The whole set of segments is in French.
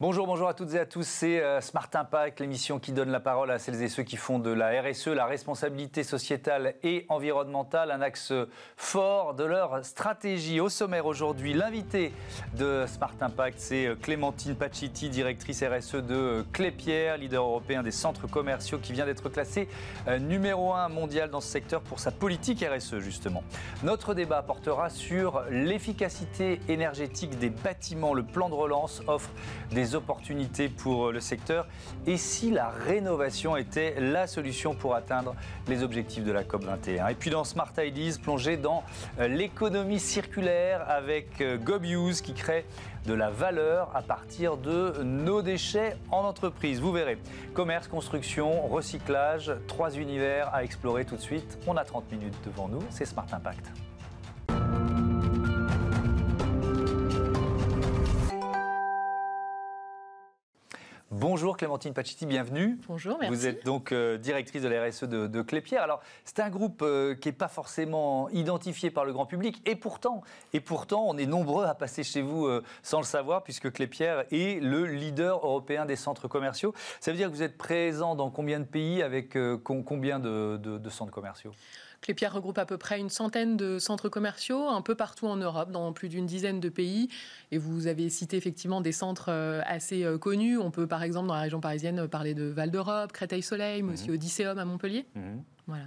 Bonjour, bonjour à toutes et à tous. C'est euh, Smart Impact, l'émission qui donne la parole à celles et ceux qui font de la RSE, la responsabilité sociétale et environnementale, un axe fort de leur stratégie. Au sommaire aujourd'hui, l'invité de Smart Impact, c'est euh, Clémentine Paciti, directrice RSE de euh, Clépierre, leader européen des centres commerciaux, qui vient d'être classé numéro un mondial dans ce secteur pour sa politique RSE, justement. Notre débat portera sur l'efficacité énergétique des bâtiments. Le plan de relance offre des opportunités pour le secteur et si la rénovation était la solution pour atteindre les objectifs de la COP21. Et puis dans Smart Ideas, plonger dans euh, l'économie circulaire avec euh, Gobius qui crée de la valeur à partir de nos déchets en entreprise. Vous verrez, commerce, construction, recyclage, trois univers à explorer tout de suite. On a 30 minutes devant nous, c'est Smart Impact. Bonjour Clémentine Pachiti, bienvenue. Bonjour, merci. Vous êtes donc euh, directrice de la RSE de, de Clépierre. Alors, c'est un groupe euh, qui n'est pas forcément identifié par le grand public, et pourtant, et pourtant, on est nombreux à passer chez vous euh, sans le savoir, puisque Clépierre est le leader européen des centres commerciaux. Ça veut dire que vous êtes présent dans combien de pays avec combien de, de centres commerciaux? Clépierre regroupe à peu près une centaine de centres commerciaux, un peu partout en Europe, dans plus d'une dizaine de pays. Et vous avez cité effectivement des centres euh, assez euh, connus. On peut par exemple dans la région parisienne parler de Val d'Europe, Créteil-Soleil, mais aussi mhm. Odysseum à Montpellier.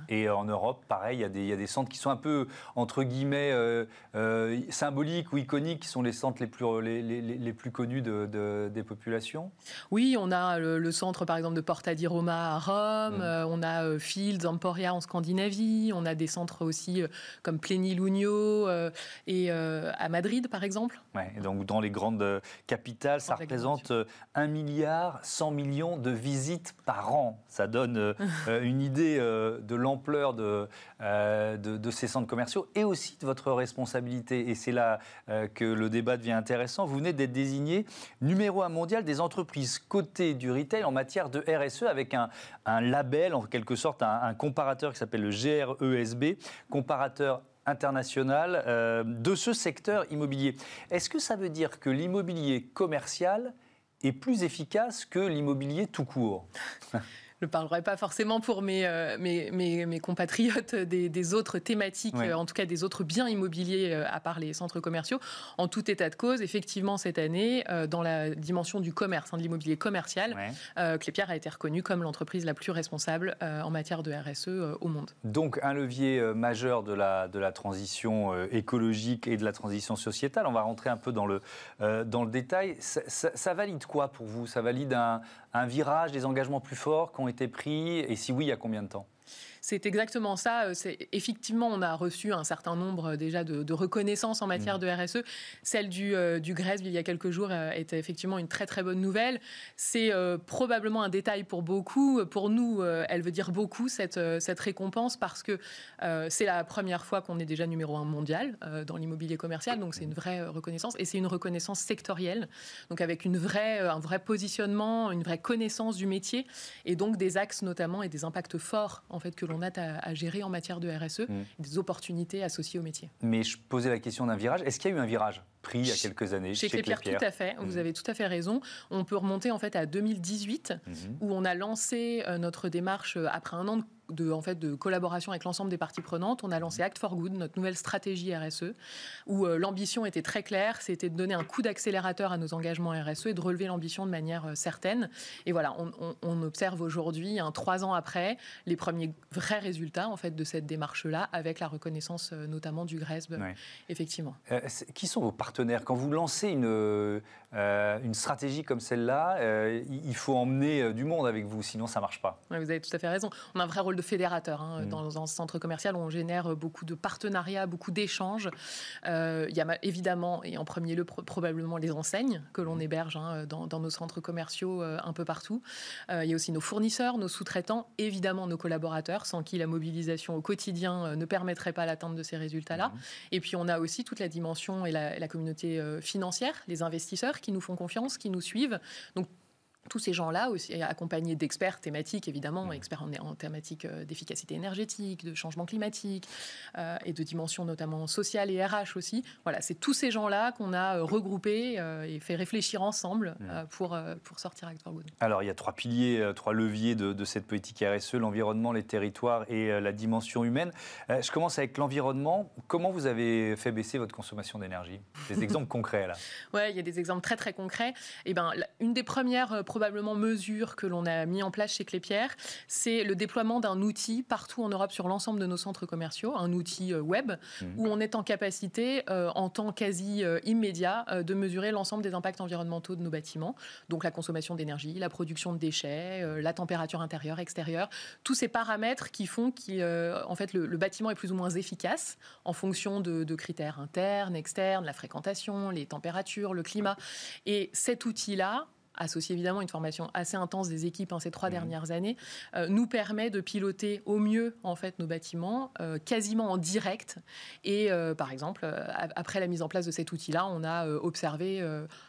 Et en Europe, pareil, il y, a des, centres qui sont un peu, entre guillemets, euh, euh, symboliques ou iconiques, qui sont les centres les plus, les, plus connus de, des populations. Oui, on a le, centre, par exemple, de Porta di Roma à Rome, mm. euh, on a Fields, Emporia en Scandinavie, on a des centres aussi comme Plenilunio et à Madrid, par exemple. Ouais, donc dans les grandes capitales, ça représente 1 milliard 100 millions de visites par an. Ça donne une idée de de l'ampleur euh, de, de, ces centres commerciaux et aussi de votre responsabilité. Et c'est là euh, que le débat devient intéressant. Vous venez d'être désigné numéro un mondial des entreprises cotées du retail en matière de RSE avec un, label, en quelque sorte, un, comparateur qui s'appelle le GRESB, comparateur international euh, de ce secteur immobilier. Est-ce que ça veut dire que l'immobilier commercial est plus efficace que l'immobilier tout court? ne parlerai pas forcément pour mes, euh, mes, mes, compatriotes des, autres thématiques, euh, en tout cas des autres biens immobiliers euh, à part les centres commerciaux. En tout état de cause, effectivement, cette année, dans la dimension du commerce, hein, de l'immobilier commercial, Clépierre a été reconnue comme l'entreprise la plus responsable en matière de RSE au monde. Donc un levier majeur de la, de la transition écologique et de la transition sociétale. On va rentrer un peu dans le, dans le détail. Ça, ça, valide quoi pour vous? Ça valide un, un virage, des engagements plus forts qui ont été pris Et si oui, il y a combien de temps? C'est exactement ça. Euh, c'est, effectivement, on a reçu un certain nombre euh, déjà de, reconnaissances en matière mmh. de RSE. Celle du, euh, du GRESB il y a quelques jours était effectivement une très très bonne nouvelle. C'est probablement un détail pour beaucoup. Pour nous, elle veut dire beaucoup cette, cette récompense parce que c'est la première fois qu'on est déjà numéro un mondial dans l'immobilier commercial. Donc c'est une vraie reconnaissance et c'est une reconnaissance sectorielle. Donc avec une vraie, un vrai positionnement, une vraie connaissance du métier et donc des axes notamment et des impacts forts en fait que l'on a à, gérer en matière de RSE, mm. des opportunités associées au métier. Mais je posais la question d'un virage. Est-ce qu'il y a eu un virage pris il y a quelques années chez, chez Clépierre, tout à fait. Vous mm. avez tout à fait raison. On peut remonter en fait à 2018 mm-hmm. où on a lancé euh, notre démarche euh, après un an de de, en fait, de collaboration avec l'ensemble des parties prenantes. On a lancé Act for Good, notre nouvelle stratégie RSE, où euh, l'ambition était très claire, c'était de donner un coup d'accélérateur à nos engagements RSE et de relever l'ambition de manière euh, certaine. Et voilà, on, observe aujourd'hui, un trois ans après, les premiers vrais résultats en fait de cette démarche-là, avec la reconnaissance euh, notamment du GRESB, effectivement. qui sont vos partenaires? Quand vous lancez une, une stratégie comme celle-là, il faut emmener du monde avec vous, sinon ça ne marche pas. vous avez tout à fait raison. On a un vrai rôle de fédérateur. Hein, mm. dans, un centre commercial, on génère beaucoup de partenariats, beaucoup d'échanges. Euh, il y a évidemment, et en premier lieu, probablement les enseignes que l'on mm. héberge hein, dans, nos centres commerciaux euh, un peu partout. Euh, il y a aussi nos fournisseurs, nos sous-traitants, évidemment nos collaborateurs, sans qui la mobilisation au quotidien ne permettrait pas l'atteinte de ces résultats-là. Mm. Et puis on a aussi toute la dimension et la, la communauté financière, les investisseurs qui nous font confiance, qui nous suivent. Donc tous ces gens-là, aussi accompagnés d'experts thématiques, évidemment, mmh. experts en, en thématiques euh, d'efficacité énergétique, de changement climatique euh, et de dimensions notamment sociales et RH aussi. Voilà, c'est tous ces gens-là qu'on a euh, regroupés et fait réfléchir ensemble mmh. pour, pour sortir Act for Good. Alors, il y a trois piliers, trois leviers de, de cette politique RSE, l'environnement, les territoires et la dimension humaine. je commence avec l'environnement. Comment vous avez fait baisser votre consommation d'énergie? Des exemples concrets, là Oui, il y a des exemples très, très concrets. Et eh ben, une des premières probablement mesure que l'on a mis en place chez Clépierre, c'est le déploiement d'un outil partout en Europe sur l'ensemble de nos centres commerciaux, un outil euh, web, mmh. où on est en capacité, euh, en temps quasi euh, immédiat, de mesurer l'ensemble des impacts environnementaux de nos bâtiments, donc la consommation d'énergie, la production de déchets, la température intérieure, extérieure, tous ces paramètres qui font que en fait, le, bâtiment est plus ou moins efficace en fonction de, de critères internes, externes, la fréquentation, les températures, le climat. Et cet outil-là, associé évidemment à une formation assez intense des équipes en ces trois mmh. dernières années, euh, nous permet de piloter au mieux en fait nos bâtiments euh, quasiment en direct. Et euh, par exemple, après la mise en place de cet outil-là, on a observé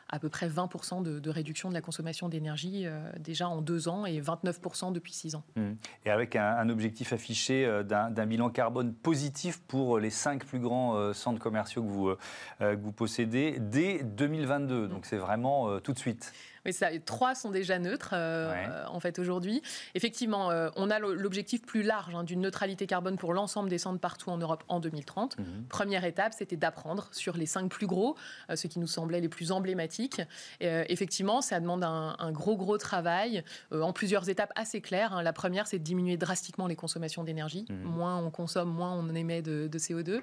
à peu près 20% de, réduction de la consommation d'énergie déjà en deux ans et 29% depuis six ans. Mmh. Et avec un, objectif affiché d'un bilan carbone positif pour les cinq plus grands centres commerciaux que vous, que vous possédez dès 2022. Mmh. Donc c'est vraiment tout de suite. Oui, ça, trois sont déjà neutres, euh, en fait, aujourd'hui. Effectivement, euh, on a l'objectif plus large hein, d'une neutralité carbone pour l'ensemble des centres partout en Europe en 2030. Mhm. Première étape, c'était d'apprendre sur les cinq plus gros, euh, ceux qui nous semblaient les plus emblématiques. effectivement, ça demande un, gros, gros travail en plusieurs étapes assez claires. Hein. La première, c'est de diminuer drastiquement les consommations d'énergie. Mhm. Moins on consomme, moins on émet de, CO2.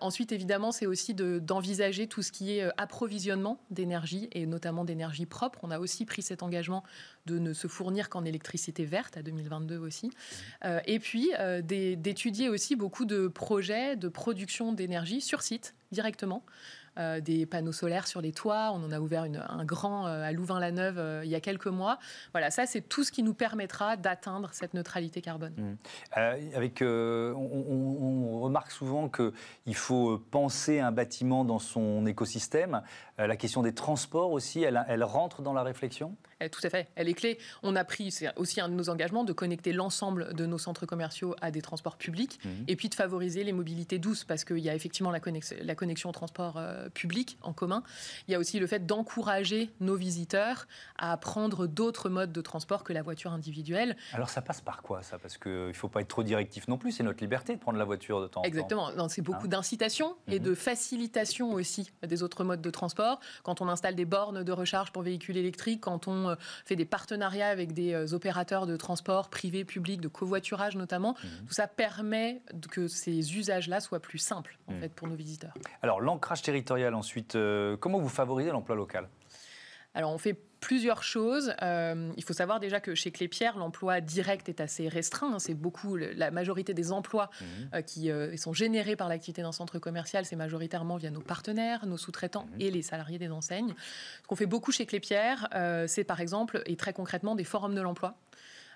ensuite, évidemment, c'est aussi d'envisager tout ce qui est approvisionnement d'énergie et notamment d'énergie propre on a aussi pris cet engagement de ne se fournir qu'en électricité verte à 2022 aussi. Euh, et puis euh, d'étudier aussi beaucoup de projets de production d'énergie sur site directement. Euh, des panneaux solaires sur les toits. On en a ouvert un grand à Louvain-la-Neuve il y a quelques mois. Voilà, ça c'est tout ce qui nous permettra d'atteindre cette neutralité carbone. Mmh. avec, on, remarque souvent qu'il faut penser un bâtiment dans son écosystème. la question des transports aussi, elle rentre dans la réflexion? Tout à fait, elle est clé. On a pris, c'est aussi un de nos engagements, de connecter l'ensemble de nos centres commerciaux à des transports publics mhm. et puis de favoriser les mobilités douces parce qu'il y a effectivement la connexion, la connexion au transport euh, public en commun. Il y a aussi le fait d'encourager nos visiteurs à prendre d'autres modes de transport que la voiture individuelle. Alors ça passe par quoi ça? Parce qu'il ne faut pas être trop directif non plus, c'est notre liberté de prendre la voiture de temps en temps. Exactement, c'est beaucoup hein? d'incitation et mhm. de facilitation aussi des autres modes de transport. Quand on installe des bornes de recharge pour véhicules électriques, quand on euh, fait des partenariats avec des euh, opérateurs de transport privés, publics, de covoiturage notamment. Mhm. Tout ça permet que ces usages-là soient plus simples en mhm. fait, pour nos visiteurs. Alors l'ancrage territorial ensuite, euh, comment vous favorisez l'emploi local? Alors on fait plusieurs choses. Euh, il faut savoir déjà que chez Clépierre, l'emploi direct est assez restreint. C'est beaucoup la majorité des emplois mmh. euh, qui euh, sont générés par l'activité d'un centre commercial, c'est majoritairement via nos partenaires, nos sous-traitants mmh. et les salariés des enseignes. Ce qu'on fait beaucoup chez Clépierre, c'est par exemple et très concrètement des forums de l'emploi.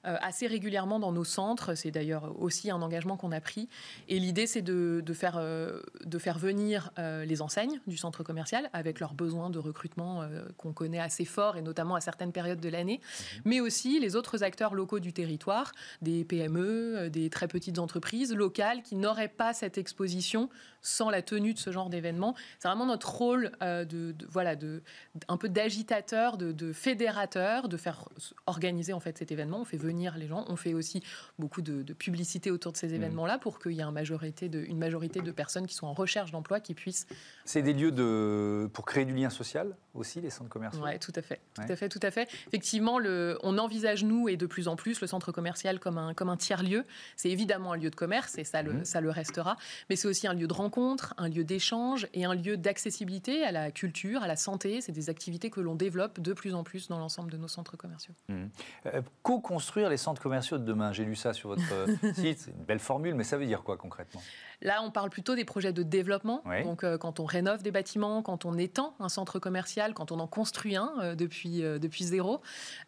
Euh, assez régulièrement dans nos centres. C'est d'ailleurs aussi un engagement qu'on a pris. Et l'idée, c'est de, faire, euh, de faire venir euh, les enseignes du centre commercial avec leurs besoins de recrutement qu'on connaît assez fort et notamment à certaines périodes de l'année, mhm. mais aussi les autres acteurs locaux du territoire, des PME, des très petites entreprises locales qui n'auraient pas cette exposition sans la tenue de ce genre d'événement. C'est vraiment notre rôle de, voilà, de, un peu d'agitateur, de, de, fédérateur, de faire organiser en fait cet événement. On fait venir les gens. On fait aussi beaucoup de, publicité autour de ces mmh. événements-là pour qu'il y ait une majorité, de, une majorité de personnes qui sont en recherche d'emploi qui puissent. C'est des lieux de, pour créer du lien social aussi, les centres commerciaux? Oui, tout à fait. Tout à fait, tout à fait. Effectivement, le, on envisage, nous, et de plus en plus, le centre commercial comme un, comme un tiers-lieu. C'est évidemment un lieu de commerce et ça le, mmh. ça le restera, mais c'est aussi un lieu de rencontre, un lieu d'échange et un lieu d'accessibilité à la culture, à la santé. C'est des activités que l'on développe de plus en plus dans l'ensemble de nos centres commerciaux. Mmh. Euh, co-construire les centres commerciaux de demain, j'ai lu ça sur votre euh, site, c'est une belle formule, mais ça veut dire quoi concrètement? Là, on parle plutôt des projets de développement. Donc, euh, quand on rénove des bâtiments, quand on étend un centre commercial, quand on en construit un euh, depuis, depuis zéro.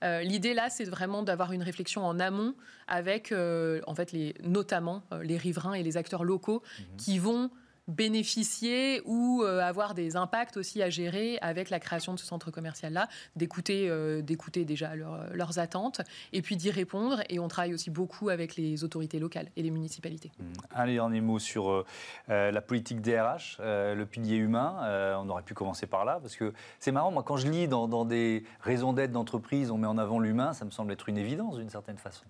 L'idée là, c'est vraiment d'avoir une réflexion en amont avec, en fait, les, notamment les riverains et les acteurs locaux mhm. qui vont bénéficier ou avoir des impacts aussi à gérer avec la création de ce centre commercial-là, d'écouter d'écouter déjà leurs attentes et puis d'y répondre. Et on travaille aussi beaucoup avec les autorités locales et les municipalités. Mmh. Un dernier mot sur la politique DRH, le pilier humain. on aurait pu commencer par là parce que c'est marrant, moi quand je lis dans, dans des raisons d'être d'entreprise, on met en avant l'humain, ça me semble être une évidence d'une certaine façon.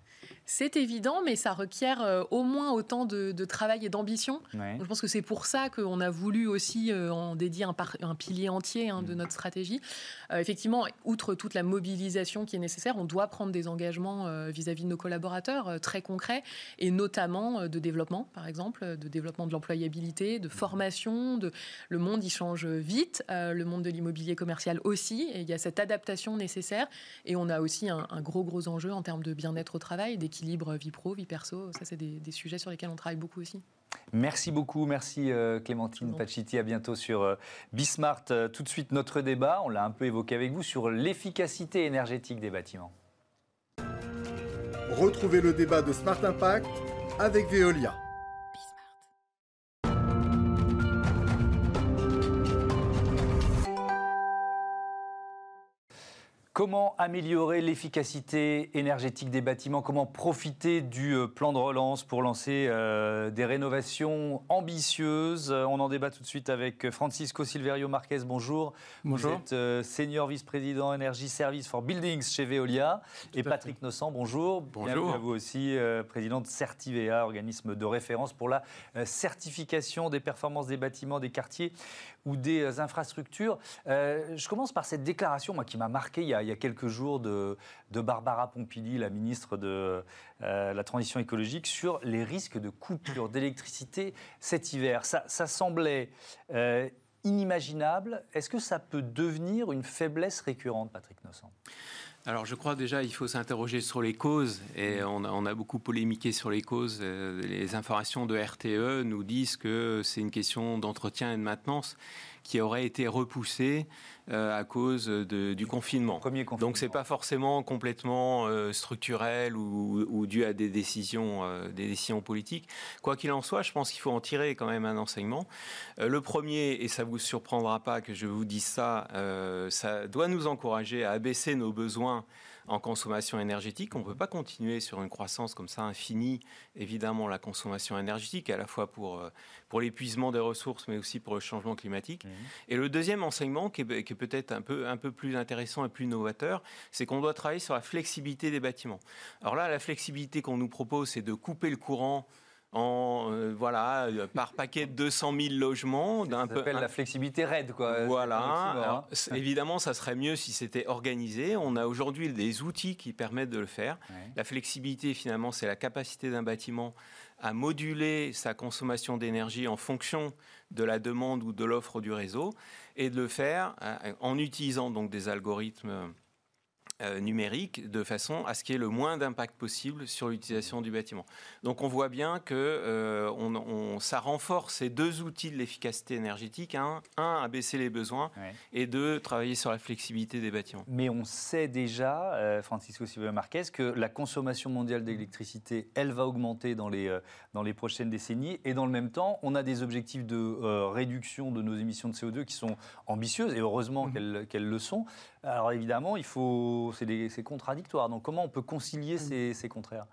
C'est évident, mais ça requiert euh, au moins autant de, travail et d'ambition. Je pense que c'est pour ça qu'on a voulu aussi euh, en dédier un, un pilier entier hein, de mm. notre stratégie. Euh, effectivement, outre toute la mobilisation qui est nécessaire, on doit prendre des engagements vis-à-vis de nos collaborateurs très concrets, et notamment de développement, par exemple, de développement de l'employabilité, de formation. De... Le monde, y change vite, le monde de l'immobilier commercial aussi, et il y a cette adaptation nécessaire. Et on a aussi un, un gros, gros enjeu en termes de bien-être au travail, équilibre vie pro, vie perso. Ça, c'est des, sujets sur lesquels on travaille beaucoup aussi. Merci beaucoup, merci euh, Clémentine Pachiti. À bientôt sur euh, Bismart. Euh, tout de suite, notre débat, on l'a un peu évoqué avec vous, sur l'efficacité énergétique des bâtiments. Retrouvez le débat de Smart Impact avec Veolia. Comment améliorer l'efficacité énergétique des bâtiments? Comment profiter du euh, plan de relance pour lancer euh, des rénovations ambitieuses? On en débat tout de suite avec Francisco Silverio Marquez. Bonjour. Bonjour. Vous êtes euh, senior vice-président énergie service for buildings chez Veolia. et Patrick Nossan, bonjour. Bonjour. à vous aussi, président de Certivea, organisme de référence pour la certification des performances des bâtiments, des quartiers ou des infrastructures. je commence par cette déclaration, moi, qui m'a marqué il y a il y a quelques jours de, Barbara Pompili, la ministre de euh, la Transition écologique, sur les risques de coupure d'électricité cet hiver. Ça, semblait euh, inimaginable. Est-ce que ça peut devenir une faiblesse récurrente, Patrick Nossan alors je crois déjà il faut s'interroger sur les causes et on a, on a, beaucoup polémiqué sur les causes. Euh, les informations de RTE nous disent que c'est une question d'entretien et de maintenance qui aurait été repoussée euh, à cause du confinement. Confinement. Donc c'est pas forcément complètement euh, structurel ou, dû à des décisions, euh, des décisions politiques. Quoi qu'il en soit, je pense qu'il faut en tirer quand même un enseignement. le premier, et ça vous surprendra pas que je vous dise ça, ça doit nous encourager à abaisser nos besoins en consommation énergétique. On ne peut pas continuer sur une croissance comme ça infinie. Évidemment, la consommation énergétique, à la fois pour, euh, pour l'épuisement des ressources, mais aussi pour le changement climatique. Mmh. Et le deuxième enseignement, qui est, peut-être un peu, un peu plus intéressant et plus novateur, c'est qu'on doit travailler sur la flexibilité des bâtiments. Alors là, la flexibilité qu'on nous propose, c'est de couper le courant en euh, voilà euh, par paquet de 200 000 logements. Ça s'appelle la flexibilité raide, quoi. Voilà. Hein. évidemment, ça serait mieux si c'était organisé. On a aujourd'hui des outils qui permettent de le faire. La flexibilité, finalement, c'est la capacité d'un bâtiment à moduler sa consommation d'énergie en fonction de la demande ou de l'offre du réseau et de le faire euh, en utilisant donc des algorithmes euh, numérique de façon à ce qu'il y ait le moins d'impact possible sur l'utilisation du bâtiment. Donc on voit bien que euh, on, ça renforce ces deux outils de l'efficacité énergétique. Un, à baisser les besoins et deux, travailler sur la flexibilité des bâtiments. Mais on sait déjà, euh, Francisco Silva Marquez, que la consommation mondiale d'électricité, elle va augmenter dans les, dans les prochaines décennies. Et dans le même temps, on a des objectifs de réduction de nos émissions de CO2 qui sont ambitieuses, et heureusement mmh. qu'elles le sont. Alors évidemment, il faut, c'est contradictoire. Donc comment on peut concilier ces, ces contraires?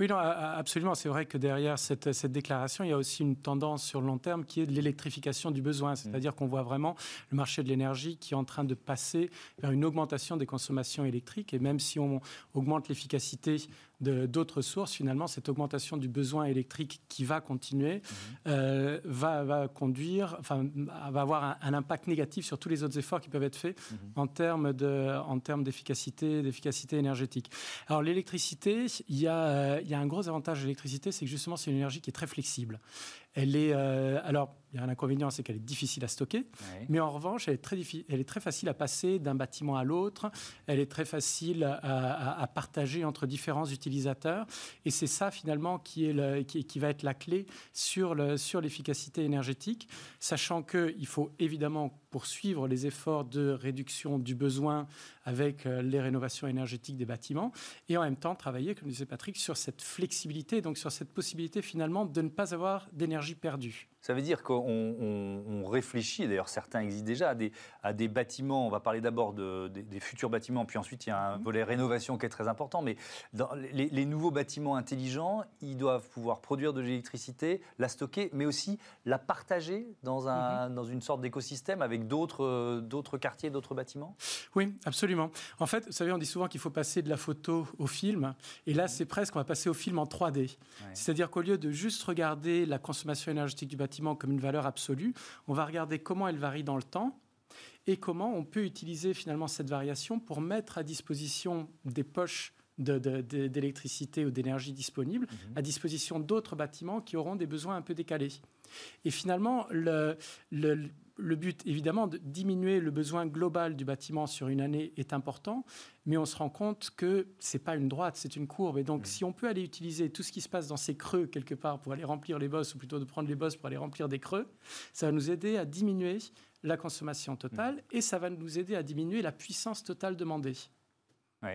Oui, non, absolument. C'est vrai que derrière cette, cette, déclaration, il y a aussi une tendance sur le long terme qui est de l'électrification du besoin. Mmh. C'est-à-dire qu'on voit vraiment le marché de l'énergie qui est en train de passer vers une augmentation des consommations électriques. Et même si on augmente l'efficacité d'autres sources, finalement, cette augmentation du besoin électrique qui va continuer mmh. euh, va, va, conduire, enfin, va avoir un, impact négatif sur tous les autres efforts qui peuvent être faits mmh. en termes de, en termes d'efficacité, d'efficacité énergétique. Alors l'électricité, il y a euh, il y a un gros avantage de l'électricité, c'est que justement, c'est une énergie qui est très flexible. Elle est, euh, alors, il y a un inconvénient, c'est qu'elle est difficile à stocker, mais en revanche, elle est très, elle est très facile à passer d'un bâtiment à l'autre, elle est très facile à, partager entre différents utilisateurs, et c'est ça finalement qui, est le, qui, va être la clé sur, le, sur l'efficacité énergétique, sachant qu'il faut évidemment poursuivre les efforts de réduction du besoin avec euh, les rénovations énergétiques des bâtiments, et en même temps travailler, comme disait Patrick, sur cette flexibilité, donc sur cette possibilité finalement de ne pas avoir d'énergie perdue. Ça veut dire qu'on réfléchit, d'ailleurs certains existent déjà, à des, à des bâtiments. On va parler d'abord de, des, futurs bâtiments, puis ensuite il y a un mhm. volet rénovation qui est très important. Mais dans les, nouveaux bâtiments intelligents, ils doivent pouvoir produire de l'électricité, la stocker, mais aussi la partager dans, un, mhm. dans une sorte d'écosystème avec d'autres quartiers, d'autres bâtiments? Oui, absolument. En fait, vous savez, on dit souvent qu'il faut passer de la photo au film. Et là, mhm. c'est presque, on va passer au film en 3D. C'est-à-dire qu'au lieu de juste regarder la consommation énergétique du bâtiment, comme une valeur absolue. On va regarder comment elle varie dans le temps et comment on peut utiliser finalement cette variation pour mettre à disposition des poches d'électricité ou d'énergie disponibles mhm. à disposition d'autres bâtiments qui auront des besoins un peu décalés. Et finalement, le, le, le but, évidemment, de diminuer le besoin global du bâtiment sur une année est important, mais on se rend compte que ce n'est pas une droite, c'est une courbe. Et donc, mmh. si on peut aller utiliser tout ce qui se passe dans ces creux quelque part pour aller remplir les bosses, ou plutôt de prendre les bosses pour aller remplir des creux, ça va nous aider à diminuer la consommation totale mmh. et ça va nous aider à diminuer la puissance totale demandée.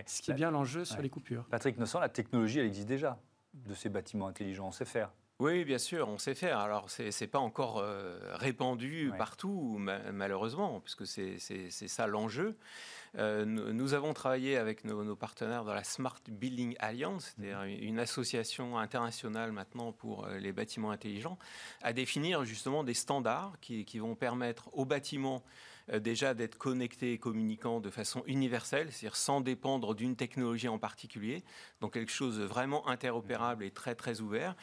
Ce qui est bien l'enjeu sur les coupures. Patrick Nosson, la technologie, elle existe déjà de ces bâtiments intelligents, on sait faire. Oui, bien sûr, on sait faire. Alors, ce n'est pas encore euh, répandu partout, malheureusement, puisque c'est ça l'enjeu. Euh, nous, avons travaillé avec nos, partenaires dans la Smart Building Alliance, c'est-à-dire mhm. une association internationale maintenant pour euh, les bâtiments intelligents, à définir justement des standards qui, qui vont permettre aux bâtiments déjà d'être connectés et communiquants de façon universelle, c'est-à-dire sans dépendre d'une technologie en particulier, donc quelque chose de vraiment interopérable et très très ouvert.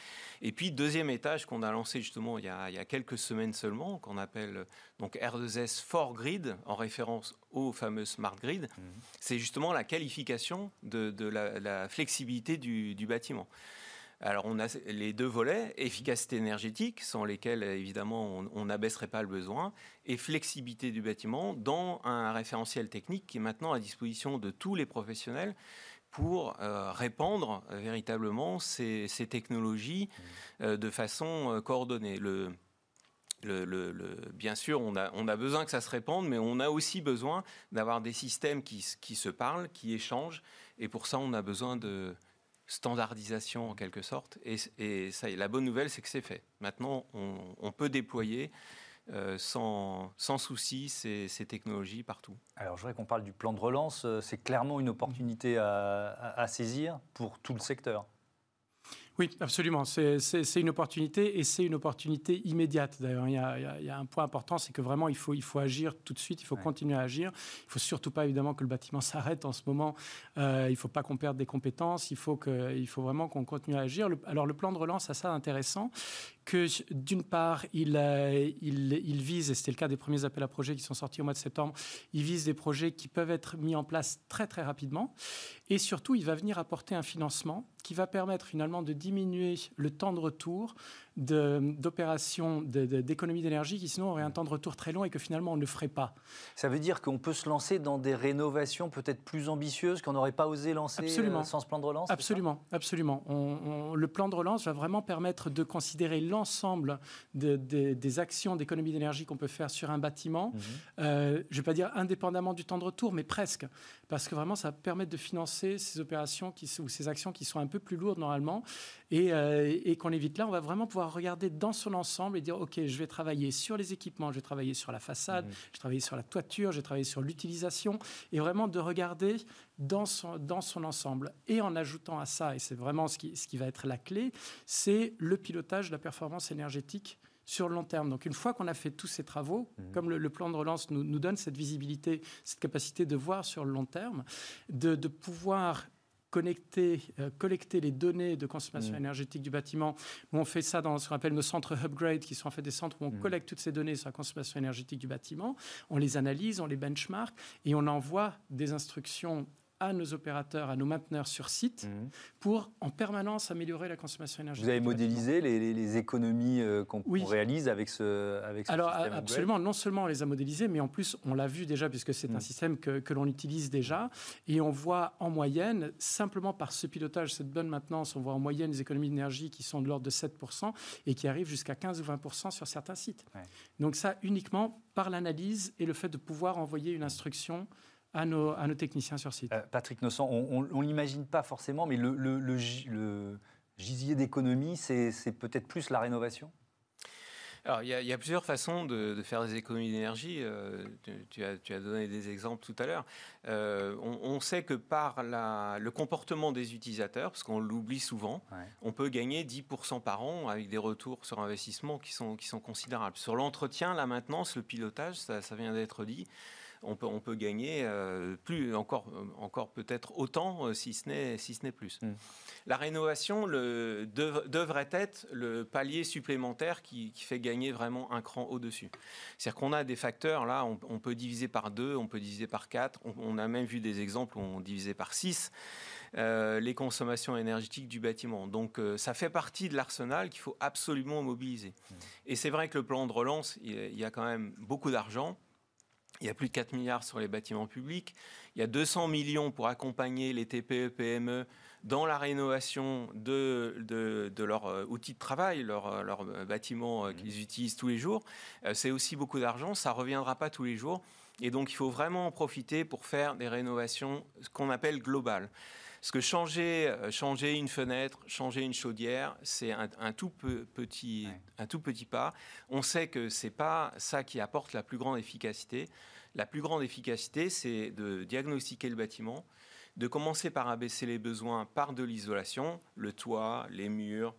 Et puis deuxième étage qu'on a lancé justement il y a, quelques semaines seulement, qu'on appelle donc R2S for Grid, en référence au fameux smart grid, mhm. c'est justement la qualification de, la, flexibilité du bâtiment. Alors on a les deux volets, efficacité énergétique, sans lesquels évidemment on n'abaisserait pas le besoin, et flexibilité du bâtiment dans un référentiel technique qui est maintenant à disposition de tous les professionnels pour euh, répandre euh, véritablement ces, technologies mmh. euh, de façon coordonnée. Le, bien sûr, on a, on a, besoin que ça se répande, mais on a aussi besoin d'avoir des systèmes qui, qui, se parlent, qui échangent, et pour ça, on a besoin de, standardisation en quelque sorte. Et, ça, la bonne nouvelle, c'est que c'est fait. Maintenant, on, peut déployer euh, sans, sans, souci ces, technologies partout. Alors, je voudrais qu'on parle du plan de relance. Euh, c'est clairement une opportunité à saisir pour tout le secteur. Oui, absolument. C'est une opportunité et c'est une opportunité immédiate. D'ailleurs, il, y a un point important, c'est que vraiment, il faut, il faut agir tout de suite, il faut continuer à agir. Il ne faut surtout pas, évidemment, que le bâtiment s'arrête en ce moment. Euh, il ne faut pas qu'on perde des compétences. Il faut, que, il faut vraiment qu'on continue à agir. alors, le plan de relance, c'est ça intéressant que d'une part, il, vise, et c'était le cas des premiers appels à projets qui sont sortis au mois de septembre, il vise des projets qui peuvent être mis en place très très rapidement. Et surtout, il va venir apporter un financement qui va permettre finalement de diminuer le temps de retour d'opérations d'économie d'énergie qui sinon auraient un temps de retour très long et que finalement on ne ferait pas. Ça veut dire qu'on peut se lancer dans des rénovations peut-être plus ambitieuses qu'on n'aurait pas osé lancer absolument. Euh, sans ce plan de relance Absolument, absolument. le plan de relance va vraiment permettre de considérer l'ensemble des actions d'économie d'énergie qu'on peut faire sur un bâtiment. Mhm. Euh, je ne vais pas dire indépendamment du temps de retour, mais presque, parce que vraiment ça permet de financer ces opérations qui, ou ces actions qui sont un peu plus lourdes normalement et, euh, et qu'on évite là. On va vraiment pouvoir regarder dans son ensemble et dire, OK, je vais travailler sur les équipements, je vais travailler sur la façade, mmh. je vais travailler sur la toiture, je vais travailler sur l'utilisation, et vraiment de regarder dans son, dans son ensemble. Et en ajoutant à ça, et c'est vraiment ce qui, ce qui va être la clé, c'est le pilotage de la performance énergétique sur le long terme. Donc une fois qu'on a fait tous ces travaux, mmh. comme le, plan de relance nous, nous, donne cette visibilité, cette capacité de voir sur le long terme, de, de pouvoir connecter, euh, collecter les données de consommation mm. énergétique du bâtiment. On fait ça dans ce qu'on appelle nos centres Upgrade, qui sont en fait des centres où on mm. collecte toutes ces données sur la consommation énergétique du bâtiment. On les analyse, on les benchmark et on envoie des instructions à nos opérateurs, à nos mainteneurs sur site, mhm. pour en permanence améliorer la consommation énergétique. Vous avez modélisé les, économies euh, qu'on réalise avec ce, avec ce Alors, absolument, non seulement on les a modélisées, mais en plus, on l'a vu déjà, puisque c'est un mhm. système que, que l'on utilise déjà, et on voit en moyenne, simplement par ce pilotage, cette bonne maintenance, on voit en moyenne des économies d'énergie qui sont de l'ordre de 7% et qui arrivent jusqu'à 15 ou 20% sur certains sites. Donc ça, uniquement par l'analyse et le fait de pouvoir envoyer une instruction à nos, à nos techniciens sur site. Euh, Patrick Nossan, on ne l'imagine pas forcément, mais le, le, le, gisier d'économie, c'est peut-être plus la rénovation? Alors, il y, a, plusieurs façons de, faire des économies d'énergie. Euh, tu, as, donné des exemples tout à l'heure. Euh, on, sait que par le comportement des utilisateurs, parce qu'on l'oublie souvent, on peut gagner 10% par an avec des retours sur investissement qui sont, qui sont considérables. Sur l'entretien, la maintenance, le pilotage, ça, ça vient d'être dit on peut, on peut gagner euh, plus, encore, encore peut-être autant, euh, si ce n'est si plus. Mm. La rénovation le, devrait être le palier supplémentaire qui, fait gagner vraiment un cran au-dessus. C'est-à-dire qu'on a des facteurs, là, on, peut diviser par deux, on peut diviser par quatre, on, a même vu des exemples où on divisait par six. Euh, les consommations énergétiques du bâtiment. Donc ça fait partie de l'arsenal qu'il faut absolument mobiliser. Mm. Et c'est vrai que le plan de relance, il y a quand même beaucoup d'argent. Il y a plus de 4 milliards sur les bâtiments publics. Il y a 200 millions pour accompagner les TPE, PME dans la rénovation de, de, leurs euh, outils de travail, leurs euh, bâtiments euh, qu'ils mmh. utilisent tous les jours. C'est aussi beaucoup d'argent. Ça ne reviendra pas tous les jours. Et donc, il faut vraiment en profiter pour faire des rénovations, ce qu'on appelle globales. Parce que changer, changer une fenêtre, changer une chaudière, c'est un, tout petit, un tout petit pas. On sait que c'est pas ça qui apporte la plus grande efficacité. La plus grande efficacité, c'est de diagnostiquer le bâtiment, de commencer par abaisser les besoins par de l'isolation, le toit, les murs,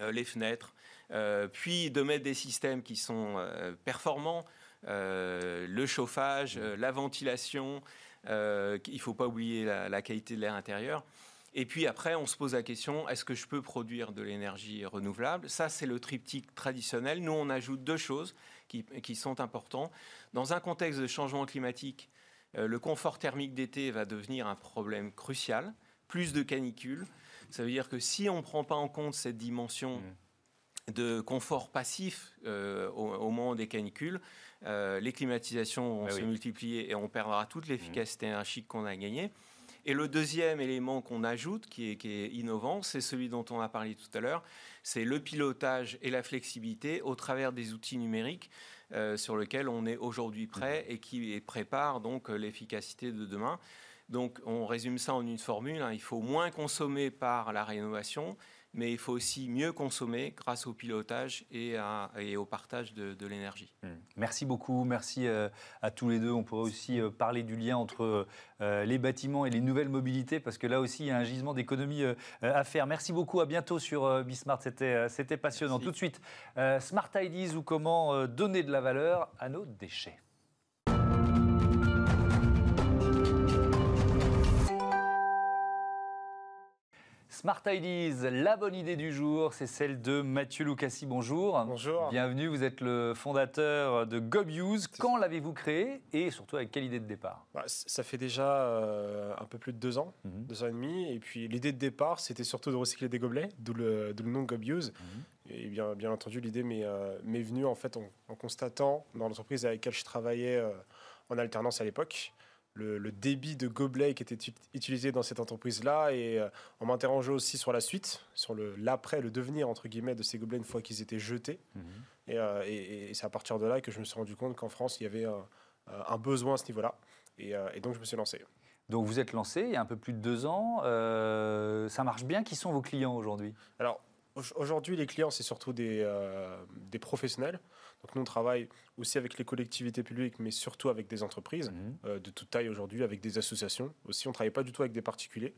euh, les fenêtres, euh, puis de mettre des systèmes qui sont euh, performants, le chauffage, la ventilation, il ne faut pas oublier la, qualité de l'air intérieur. Et puis après, on se pose la question, est-ce que je peux produire de l'énergie renouvelable? Ça, c'est le triptyque traditionnel. Nous, on ajoute deux choses qui, qui sont importantes. Dans un contexte de changement climatique, euh, le confort thermique d'été va devenir un problème crucial. Plus de canicules. Ça veut dire que si on ne prend pas en compte cette dimension mmh. De confort passif euh, au, moment des canicules, euh, les climatisations vont se multiplier et on perdra toute mmh. l'efficacité énergétique qu'on a gagnée. Et le deuxième élément qu'on ajoute, qui est, qui est innovant, c'est celui dont on a parlé tout à l'heure, c'est le pilotage et la flexibilité au travers des outils numériques. Euh, sur lequel on est aujourd'hui prêt et qui prépare donc l'efficacité de demain. Donc on résume ça en une formule, hein. il faut moins consommer par la rénovation, mais il faut aussi mieux consommer grâce au pilotage et, au partage de, l'énergie. Hmm. Merci beaucoup, merci euh, à tous les deux. On pourrait aussi euh, parler du lien entre euh, les bâtiments et les nouvelles mobilités, parce que là aussi, il y a un gisement d'économie à faire. Merci beaucoup, à bientôt sur Bismart, c'était passionnant. Tout de suite, Smart Ideas ou comment donner de la valeur à nos déchets. Smart Ideas, la bonne idée du jour, c'est celle de Mathieu Lucassi. Bonjour. Bonjour. Bienvenue, vous êtes le fondateur de GobUse. Quand l'avez-vous créé et surtout avec quelle idée de départ? Bah, Ça fait déjà euh, un peu plus de deux ans, mhm. deux ans et demi. Et puis l'idée de départ, c'était surtout de recycler des gobelets, d'où le, nom GobUse. Mhm. Et bien, bien entendu, l'idée m'est euh, venue en fait en, constatant dans l'entreprise avec laquelle je travaillais euh, en alternance à l'époque le, débit de gobelets qui était utilisé dans cette entreprise-là. Et euh, on m'interrogeait aussi sur la suite, sur l'après, le, devenir, entre guillemets, de ces gobelets une fois qu'ils étaient jetés. Mhm. Euh, et, c'est à partir de là que je me suis rendu compte qu'en France, il y avait un, besoin à ce niveau-là. Euh, et, donc, je me suis lancé. Donc, vous êtes lancé il y a un peu plus de deux ans. ça marche bien. Qui sont vos clients aujourd'hui? Alors, aujourd'hui, les clients, c'est surtout des, des professionnels. Donc nous, on travaille aussi avec les collectivités publiques, mais surtout avec des entreprises mhm. euh, de toute taille aujourd'hui, avec des associations aussi. On ne travaille pas du tout avec des particuliers.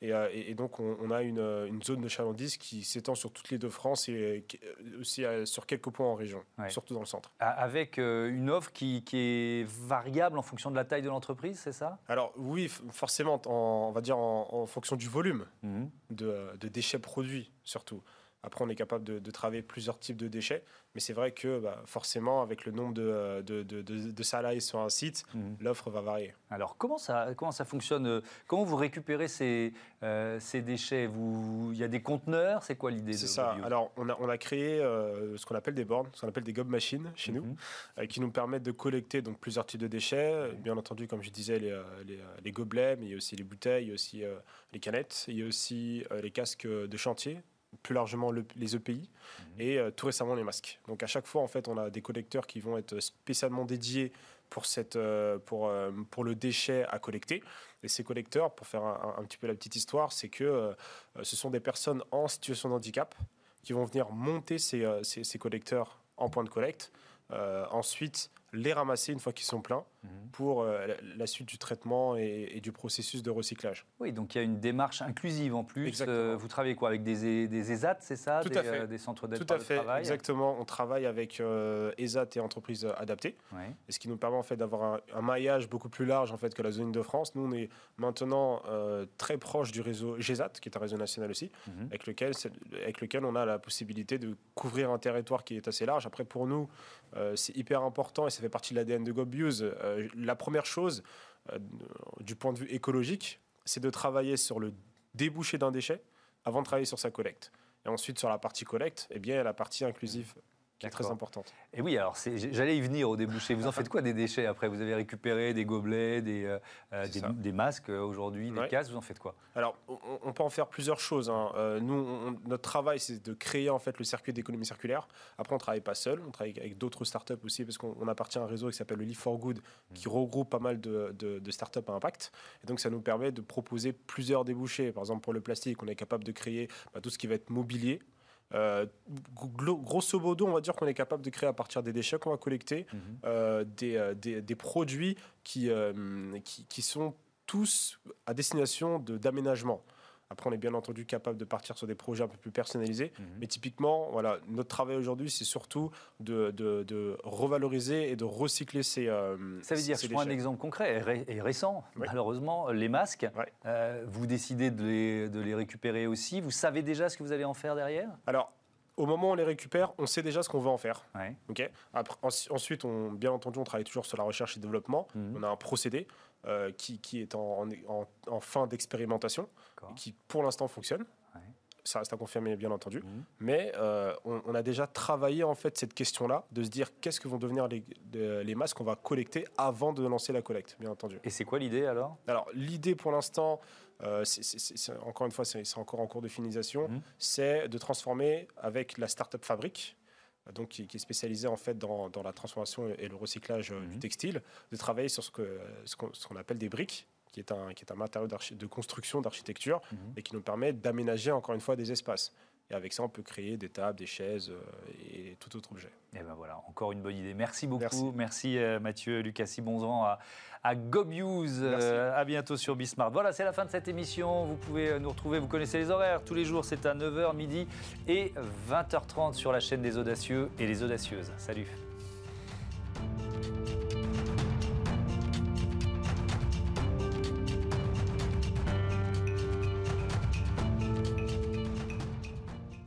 Et, euh, donc, on, a une, zone de chalandise qui s'étend sur toutes les deux France et aussi euh, sur quelques points en région, surtout dans le centre. Avec une offre qui, est variable en fonction de la taille de l'entreprise, c'est ça? Alors oui, forcément, on va dire en, fonction du volume mhm. de déchets produits surtout. Après, on est capable de, travailler plusieurs types de déchets, mais c'est vrai que bah, forcément, avec le nombre de, de, de salariés sur un site, mhm. l'offre va varier. Alors, comment ça, comment ça fonctionne euh, Comment vous récupérez ces, euh, ces déchets? Vous, Il y a des conteneurs? C'est quoi l'idée C'est ça. Alors, on a, on a créé euh, ce qu'on appelle des bornes, ce qu'on appelle des gob machines chez nous, mhm. qui nous permettent de collecter donc, plusieurs types de déchets. Bien entendu, comme je disais, les, les, les, gobelets, mais il y a aussi les bouteilles, il y a aussi les canettes, il y a aussi les casques de chantier plus largement les EPI mhm. et euh, tout récemment les masques. Donc à chaque fois, en fait, on a des collecteurs qui vont être spécialement dédiés pour, cette, euh, pour, euh, pour le déchet à collecter. Et ces collecteurs, pour faire un, petit peu la petite histoire, c'est que ce sont des personnes en situation de handicap qui vont venir monter ces, ces, ces collecteurs en point de collecte. Ensuite, les ramasser une fois qu'ils sont pleins Mhm. pour euh, la, la suite du traitement et, et du processus de recyclage. Oui, donc il y a une démarche inclusive en plus. Euh, vous travaillez quoi Avec des, des ESAT, c'est ça Tout des, à fait. euh, des centres d'aide Tout à fait, travail exactement. On travaille avec ESAT et entreprises adaptées, et ce qui nous permet en fait d'avoir un, un maillage beaucoup plus large en fait que la zone de France. Nous, on est maintenant très proche du réseau GESAT, qui est un réseau national aussi, Mhm. avec lequel, c'est- avec lequel on a la possibilité de couvrir un territoire qui est assez large. Après, pour nous, c'est hyper important et ça fait partie de l'ADN de GoBuse. Euh, la première chose, euh, du point de vue écologique, c'est de travailler sur le débouché d'un déchet avant de travailler sur sa collecte. Et ensuite, sur la partie collecte, eh bien, la partie inclusive qui est très importante. Et oui, alors j'allais y venir au débouché. Vous en faites quoi des déchets après? Vous avez récupéré des gobelets, des, euh, euh, des, masques euh, aujourd'hui, des Ouais. casques. Vous en faites quoi? Alors, on, on peut en faire plusieurs choses. hein. Euh, nous, on- notre travail, c'est de créer en fait le circuit d'économie circulaire. Après, on travaille pas seul, on travaille avec d'autres startups aussi, parce qu'on on appartient à un réseau qui s'appelle le Live for Good, qui regroupe pas mal de, de- de startups à impact. Et donc, ça nous permet de proposer plusieurs débouchés. Par exemple, pour le plastique, on est capable de créer bah, tout ce qui va être mobilier. Euh, grosso modo, on va dire qu'on est capable de créer à partir des déchets qu'on va collecter euh, des, euh, des- des produits qui, euh, qui, qui sont tous à destination de- d'aménagement. Après, on est bien entendu capable de partir sur des projets un peu plus personnalisés. Mhm. Mais typiquement, voilà, notre travail aujourd'hui, c'est surtout de, de- de revaloriser et de recycler ces, euh, Ça veut dire, je prends un exemple concret et, ré- et récent, Oui. malheureusement, les masques. Euh, vous décidez de les, de les récupérer aussi. Vous savez déjà ce que vous allez en faire derrière? Alors, au moment où on les récupère, on sait déjà ce qu'on veut en faire. Ouais. Après, ensuite, on, bien entendu, on travaille toujours sur la recherche et développement. Mhm. On a un procédé euh, qui, qui est en, en- en fin d'expérimentation, qui pour l'instant fonctionne. Ouais. Ça reste à confirmer, bien entendu. Mhm. Mais euh, on, on a déjà travaillé en fait cette question-là, de se dire qu'est-ce que vont devenir les, les masques qu'on va collecter avant de lancer la collecte, bien entendu. Et c'est quoi l'idée alors? Alors l'idée pour l'instant, euh, c'est- c'est- c'est- c'est- encore une fois, c'est encore en cours de finalisation, Mhm. c'est de transformer avec la startup Fabrique, donc qui, qui est spécialisée en fait dans, dans la transformation et le recyclage euh, Mhm. du textile, de travailler sur ce qu'on ce appelle des briques, qui est un qui est un matériau de construction d'architecture Mhm. et qui nous permet d'aménager encore une fois des espaces. Et avec ça, on peut créer des tables, des chaises euh, et tout autre objet. Eh ben voilà, encore une bonne idée. Merci beaucoup. Merci. Merci, euh, Mathieu Lucassi. Bon vent à, à GobUse. Euh, à bientôt sur Bismart. Voilà, c'est la fin de cette émission. Vous pouvez euh, nous retrouver, vous connaissez les horaires. Tous les jours, c'est à 9h, midi et 20h30 sur la chaîne des Audacieux et les Audacieuses. Salut.